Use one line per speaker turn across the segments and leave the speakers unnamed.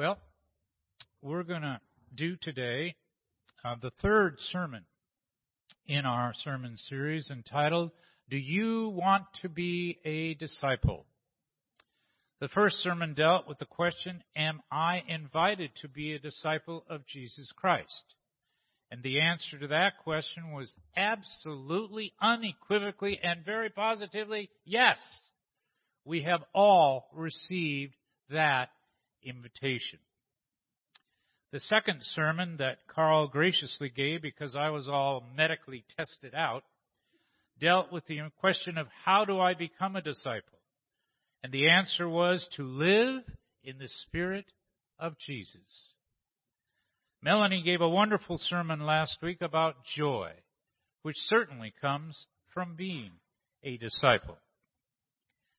Well, we're going to do today uh, the third sermon in our sermon series entitled, Do You Want to Be a Disciple? The first sermon dealt with the question, Am I invited to be a disciple of Jesus Christ? And the answer to that question was absolutely, unequivocally, and very positively, yes. We have all received that invitation. The second sermon that Carl graciously gave, because I was all medically tested out, dealt with the question of how do I become a disciple? And the answer was to live in the Spirit of Jesus. Melanie gave a wonderful sermon last week about joy, which certainly comes from being a disciple.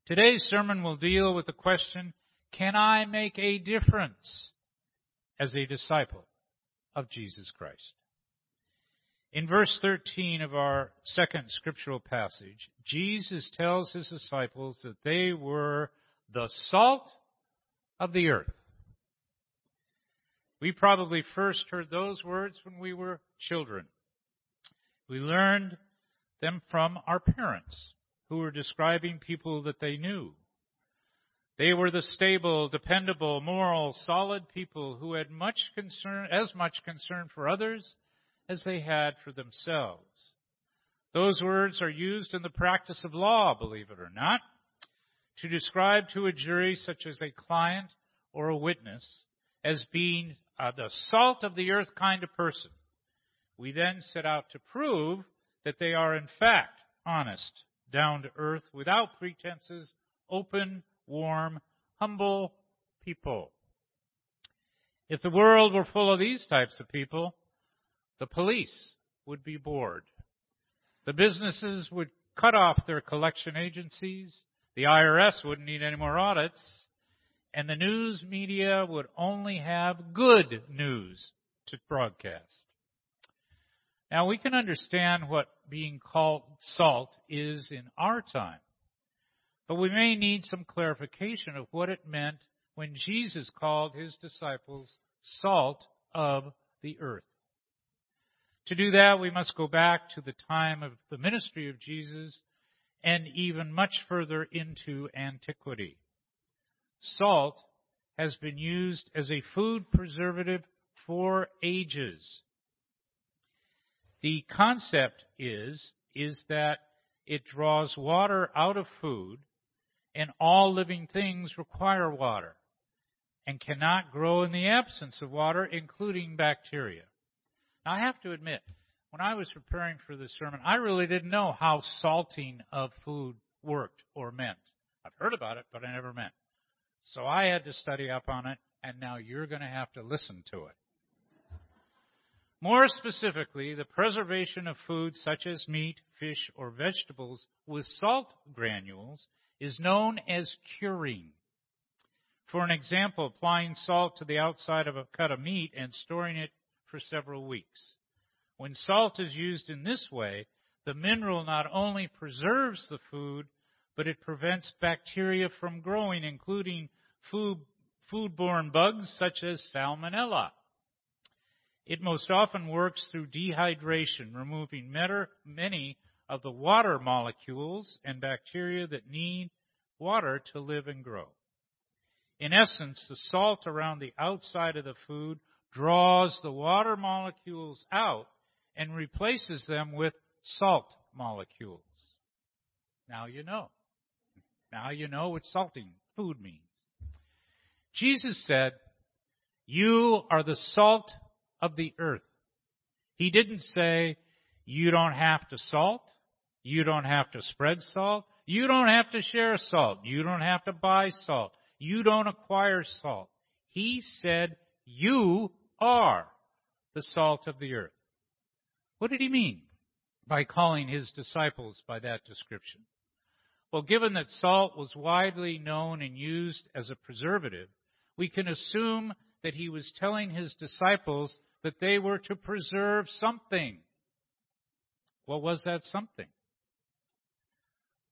Today's sermon will deal with the question, can I make a difference as a disciple of Jesus Christ? In verse 13 of our second scriptural passage, Jesus tells his disciples that they were the salt of the earth. We probably first heard those words when we were children. We learned them from our parents who were describing people that they knew. They were the stable, dependable, moral, solid people who had much concern, as much concern for others as they had for themselves. Those words are used in the practice of law, believe it or not, to describe to a jury, such as a client or a witness, as being uh, the salt of the earth kind of person. We then set out to prove that they are in fact honest, down to earth, without pretenses, open, warm, humble people. If the world were full of these types of people, the police would be bored. The businesses would cut off their collection agencies. The IRS wouldn't need any more audits. And the news media would only have good news to broadcast. Now we can understand what being called salt is in our time. But we may need some clarification of what it meant when Jesus called his disciples salt of the earth. To do that, we must go back to the time of the ministry of Jesus and even much further into antiquity. Salt has been used as a food preservative for ages. The concept is, is that it draws water out of food and all living things require water and cannot grow in the absence of water, including bacteria. Now, I have to admit, when I was preparing for this sermon, I really didn't know how salting of food worked or meant. I've heard about it, but I never meant. So I had to study up on it, and now you're going to have to listen to it. More specifically, the preservation of foods such as meat, fish, or vegetables with salt granules is known as curing. For an example, applying salt to the outside of a cut of meat and storing it for several weeks. When salt is used in this way, the mineral not only preserves the food, but it prevents bacteria from growing, including food, foodborne bugs such as salmonella. It most often works through dehydration, removing many of the water molecules and bacteria that need water to live and grow. In essence, the salt around the outside of the food draws the water molecules out and replaces them with salt molecules. Now you know. Now you know what salting food means. Jesus said, You are the salt of the earth. He didn't say, You don't have to salt. You don't have to spread salt. You don't have to share salt. You don't have to buy salt. You don't acquire salt. He said, You are the salt of the earth. What did he mean by calling his disciples by that description? Well, given that salt was widely known and used as a preservative, we can assume that he was telling his disciples that they were to preserve something. What was that something?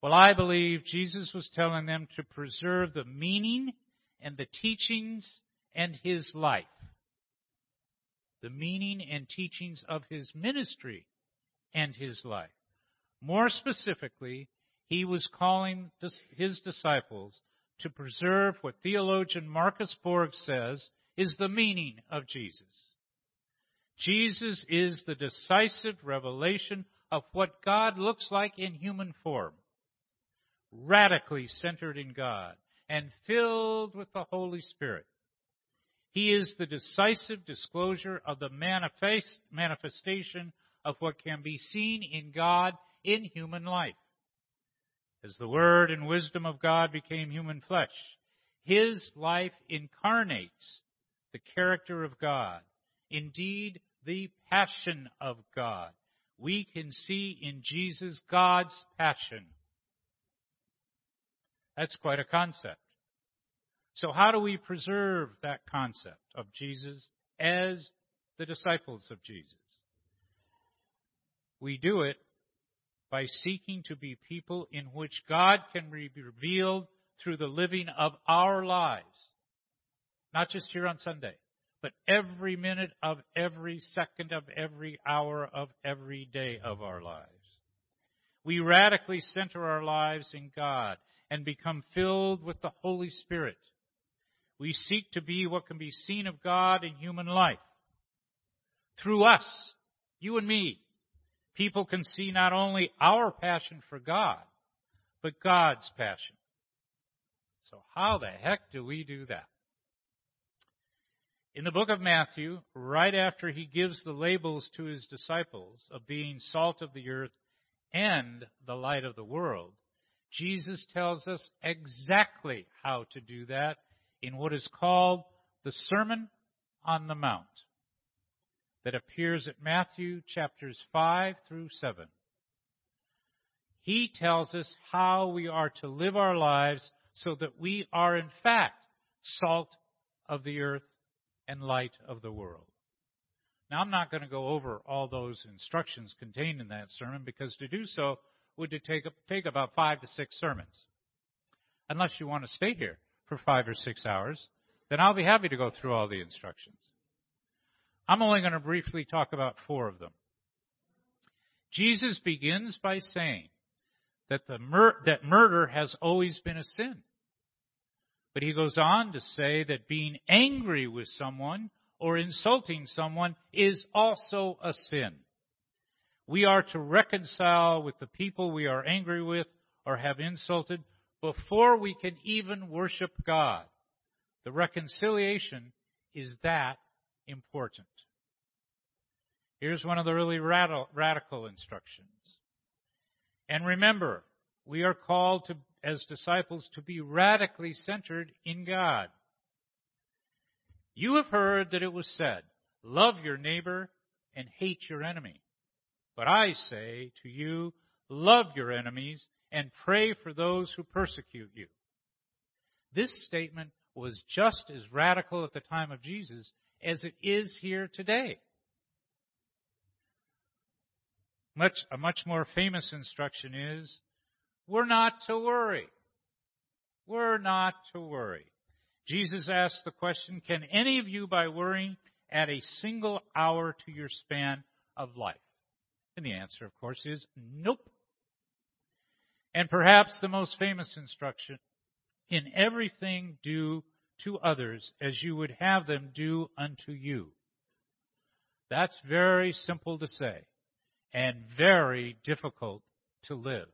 Well, I believe Jesus was telling them to preserve the meaning and the teachings and his life. The meaning and teachings of his ministry and his life. More specifically, he was calling his disciples to preserve what theologian Marcus Borg says is the meaning of Jesus. Jesus is the decisive revelation of what God looks like in human form, radically centered in God and filled with the Holy Spirit. He is the decisive disclosure of the manifest, manifestation of what can be seen in God in human life. As the Word and wisdom of God became human flesh, His life incarnates the character of God, indeed, the passion of God. We can see in Jesus God's passion. That's quite a concept. So, how do we preserve that concept of Jesus as the disciples of Jesus? We do it by seeking to be people in which God can be revealed through the living of our lives. Not just here on Sunday, but every minute of every second of every hour of every day of our lives. We radically center our lives in God and become filled with the Holy Spirit. We seek to be what can be seen of God in human life. Through us, you and me, people can see not only our passion for God, but God's passion. So how the heck do we do that? In the book of Matthew, right after he gives the labels to his disciples of being salt of the earth and the light of the world, Jesus tells us exactly how to do that in what is called the Sermon on the Mount that appears at Matthew chapters 5 through 7. He tells us how we are to live our lives so that we are in fact salt of the earth and light of the world. Now I'm not going to go over all those instructions contained in that sermon because to do so would take, take about five to six sermons. Unless you want to stay here for five or six hours, then I'll be happy to go through all the instructions. I'm only going to briefly talk about four of them. Jesus begins by saying that, the mur- that murder has always been a sin. But he goes on to say that being angry with someone or insulting someone is also a sin. We are to reconcile with the people we are angry with or have insulted before we can even worship God. The reconciliation is that important. Here's one of the really radical instructions. And remember, we are called to, as disciples to be radically centered in God. You have heard that it was said, love your neighbor and hate your enemy. But I say to you, love your enemies and pray for those who persecute you. This statement was just as radical at the time of Jesus as it is here today. Much, a much more famous instruction is, we're not to worry. We're not to worry. Jesus asked the question, can any of you by worrying add a single hour to your span of life? And the answer, of course, is nope. And perhaps the most famous instruction, in everything do to others as you would have them do unto you. That's very simple to say and very difficult to live.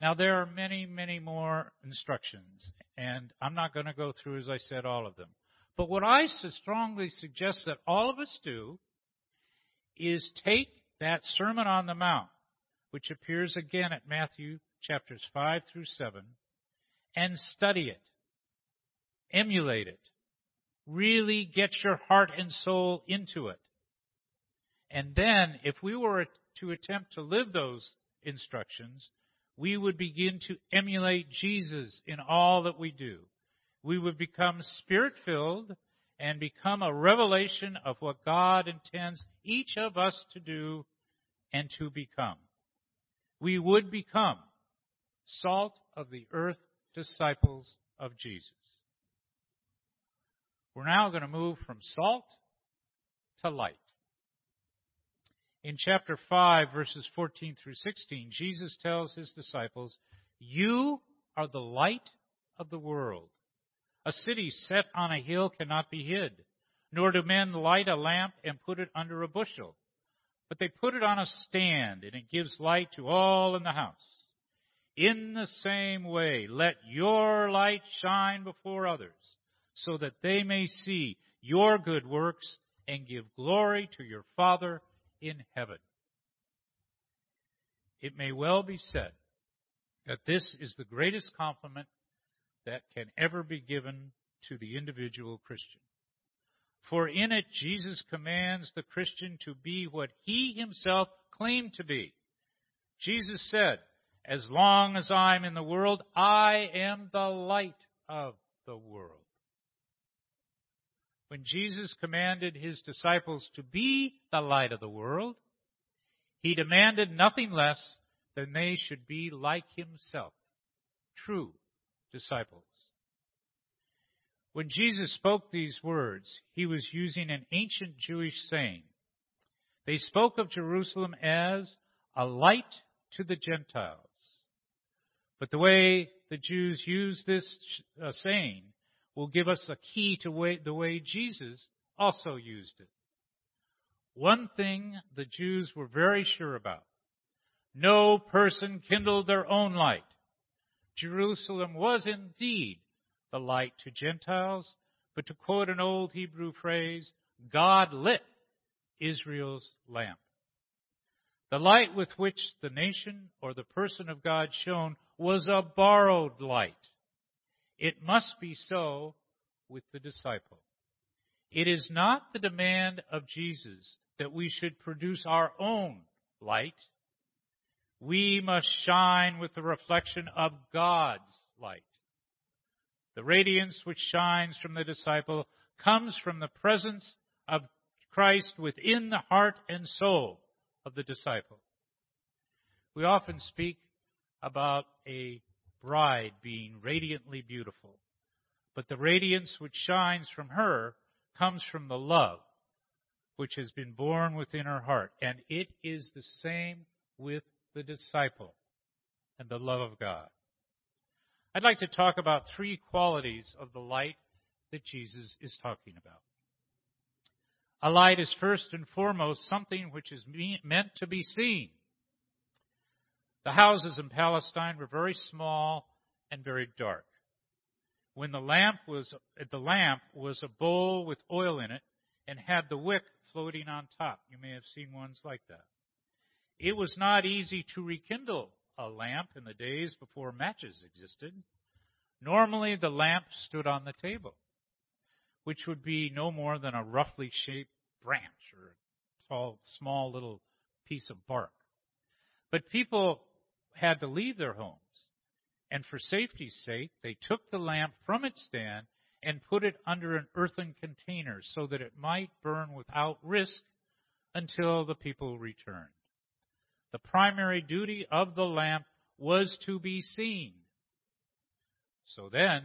Now, there are many, many more instructions, and I'm not going to go through, as I said, all of them. But what I strongly suggest that all of us do is take that Sermon on the Mount, which appears again at Matthew chapters 5 through 7, and study it, emulate it, really get your heart and soul into it. And then, if we were to attempt to live those instructions, we would begin to emulate Jesus in all that we do. We would become spirit filled and become a revelation of what God intends each of us to do and to become. We would become salt of the earth disciples of Jesus. We're now going to move from salt to light. In chapter 5, verses 14 through 16, Jesus tells his disciples, You are the light of the world. A city set on a hill cannot be hid, nor do men light a lamp and put it under a bushel, but they put it on a stand, and it gives light to all in the house. In the same way, let your light shine before others, so that they may see your good works and give glory to your Father in heaven. It may well be said that this is the greatest compliment that can ever be given to the individual Christian. For in it, Jesus commands the Christian to be what he himself claimed to be. Jesus said, As long as I'm in the world, I am the light of the world. When Jesus commanded his disciples to be the light of the world, he demanded nothing less than they should be like himself, true disciples. When Jesus spoke these words, he was using an ancient Jewish saying. They spoke of Jerusalem as a light to the Gentiles. But the way the Jews use this uh, saying will give us a key to way, the way Jesus also used it. One thing the Jews were very sure about. No person kindled their own light. Jerusalem was indeed the light to Gentiles, but to quote an old Hebrew phrase, God lit Israel's lamp. The light with which the nation or the person of God shone was a borrowed light. It must be so with the disciple. It is not the demand of Jesus that we should produce our own light. We must shine with the reflection of God's light. The radiance which shines from the disciple comes from the presence of Christ within the heart and soul of the disciple. We often speak about a bride being radiantly beautiful, but the radiance which shines from her comes from the love which has been born within her heart, and it is the same with the disciple and the love of God. I'd like to talk about three qualities of the light that Jesus is talking about. A light is first and foremost something which is meant to be seen. The houses in Palestine were very small and very dark. When the lamp was the lamp was a bowl with oil in it and had the wick floating on top. You may have seen ones like that. It was not easy to rekindle a lamp in the days before matches existed. Normally, the lamp stood on the table, which would be no more than a roughly shaped branch or a small, small little piece of bark. But people had to leave their homes, and for safety's sake, they took the lamp from its stand and put it under an earthen container so that it might burn without risk until the people returned. The primary duty of the lamp was to be seen. So then,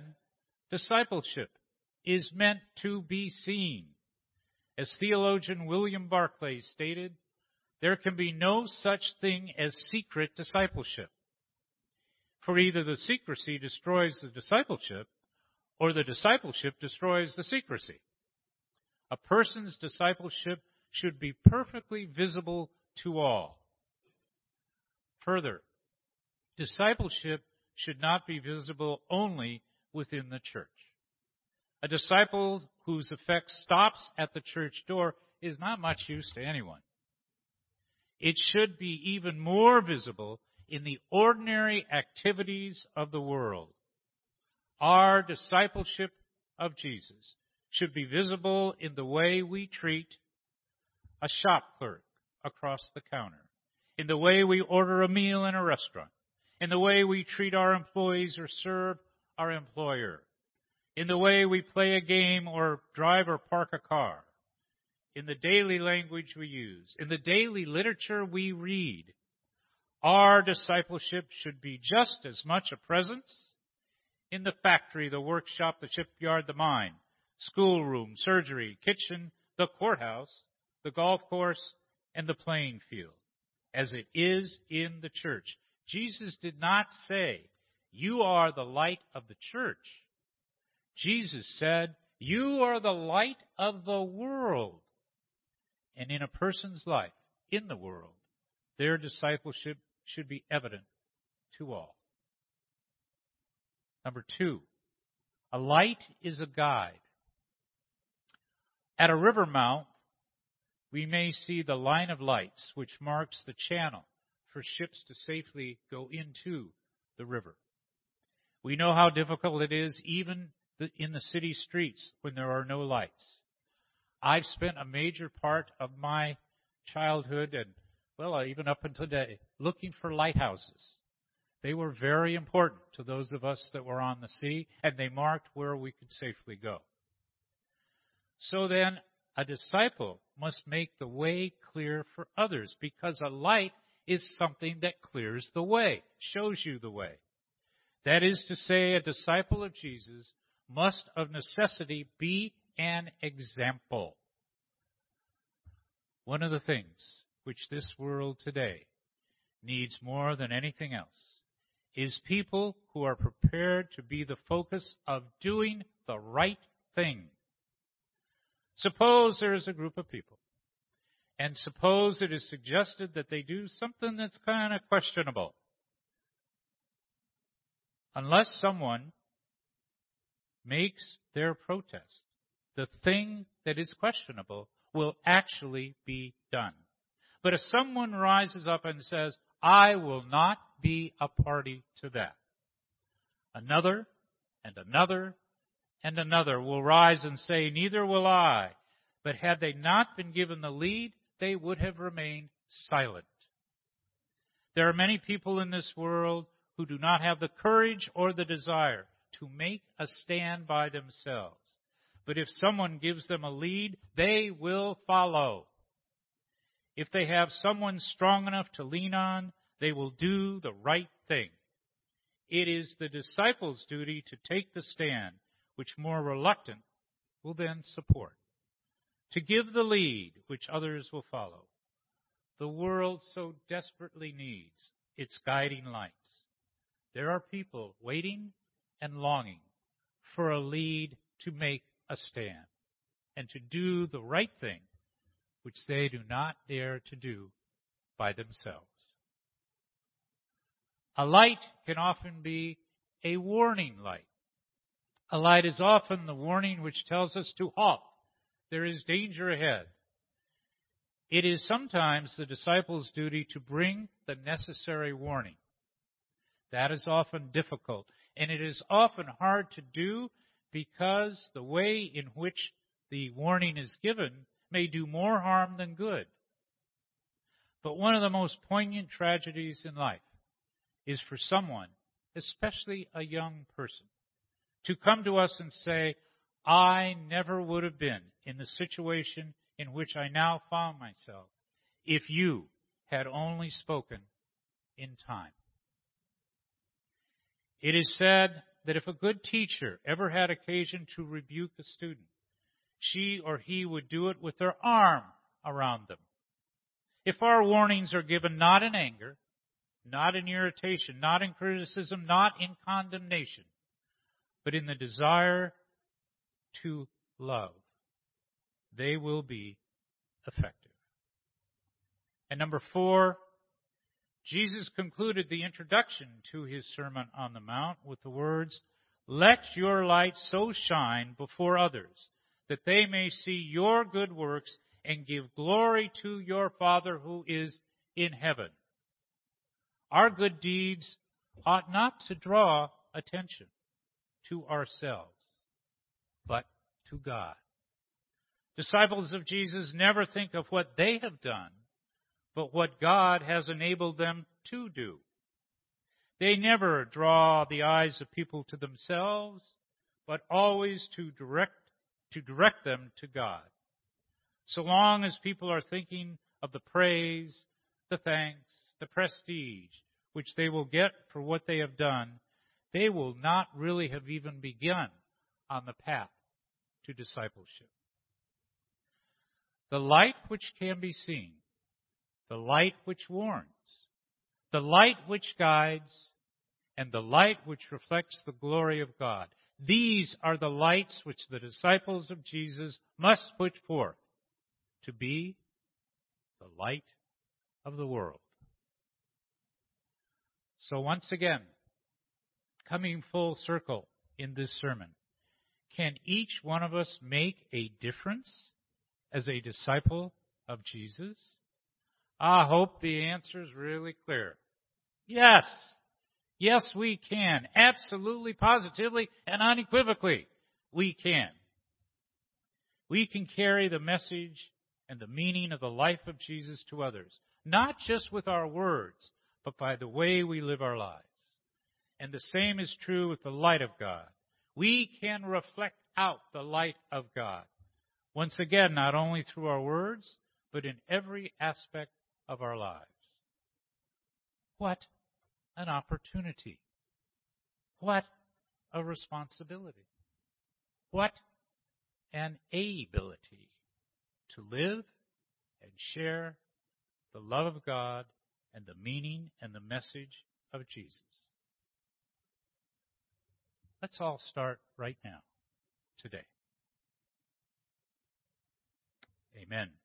discipleship is meant to be seen. As theologian William Barclay stated, there can be no such thing as secret discipleship. For either the secrecy destroys the discipleship, or the discipleship destroys the secrecy. A person's discipleship should be perfectly visible to all. Further, discipleship should not be visible only within the church. A disciple whose effect stops at the church door is not much use to anyone. It should be even more visible in the ordinary activities of the world. Our discipleship of Jesus should be visible in the way we treat a shop clerk across the counter, in the way we order a meal in a restaurant, in the way we treat our employees or serve our employer, in the way we play a game or drive or park a car, in the daily language we use, in the daily literature we read. Our discipleship should be just as much a presence in the factory, the workshop, the shipyard, the mine, schoolroom, surgery, kitchen, the courthouse, the golf course, and the playing field, as it is in the church. Jesus did not say, You are the light of the church. Jesus said, You are the light of the world. And in a person's life, in the world, their discipleship should be evident to all. Number two, a light is a guide. At a river mouth, we may see the line of lights which marks the channel for ships to safely go into the river. We know how difficult it is even in the city streets when there are no lights. I've spent a major part of my childhood and, well, uh, even up until today, looking for lighthouses. They were very important to those of us that were on the sea, and they marked where we could safely go. So then, a disciple must make the way clear for others because a light is something that clears the way, shows you the way. That is to say, a disciple of Jesus must of necessity be an example. One of the things which this world today needs more than anything else is people who are prepared to be the focus of doing the right thing. Suppose there is a group of people, and suppose it is suggested that they do something that's kind of questionable. Unless someone makes their protest, the thing that is questionable will actually be done. But if someone rises up and says, I will not be a party to that, another and another and another will rise and say, Neither will I. But had they not been given the lead, they would have remained silent. There are many people in this world who do not have the courage or the desire to make a stand by themselves. But if someone gives them a lead, they will follow. If they have someone strong enough to lean on, they will do the right thing. It is the disciples' duty to take the stand, which more reluctant will then support. To give the lead, which others will follow. The world so desperately needs its guiding lights. There are people waiting and longing for a lead to make a stand and to do the right thing, which they do not dare to do by themselves. A light can often be a warning light. A light is often the warning which tells us to halt. There is danger ahead. It is sometimes the disciples' duty to bring the necessary warning. That is often difficult, and it is often hard to do because the way in which the warning is given may do more harm than good. But one of the most poignant tragedies in life is for someone, especially a young person, to come to us and say, I never would have been in the situation in which I now found myself if you had only spoken in time. It is said that if a good teacher ever had occasion to rebuke a student, she or he would do it with their arm around them. If our warnings are given not in anger, not in irritation, not in criticism, not in condemnation, but in the desire to love, they will be effective. And number four, Jesus concluded the introduction to his Sermon on the Mount with the words, Let your light so shine before others that they may see your good works and give glory to your Father who is in heaven. Our good deeds ought not to draw attention to ourselves, but to God. Disciples of Jesus never think of what they have done, but what God has enabled them to do. They never draw the eyes of people to themselves, but always to direct, to direct them to God. So long as people are thinking of the praise, the thanks, the prestige, which they will get for what they have done, they will not really have even begun on the path to discipleship. The light which can be seen, the light which warns, the light which guides, and the light which reflects the glory of God. These are the lights which the disciples of Jesus must put forth to be the light of the world. So once again, coming full circle in this sermon, can each one of us make a difference as a disciple of Jesus? I hope the answer is really clear. Yes. Yes, we can. Absolutely, positively, and unequivocally, we can. We can carry the message and the meaning of the life of Jesus to others, not just with our words, but by the way we live our lives. And the same is true with the light of God. We can reflect out the light of God. Once again, not only through our words, but in every aspect of our lives. What an opportunity. What a responsibility. What an ability to live and share the love of God and the meaning and the message of Jesus. Let's all start right now, today. Amen.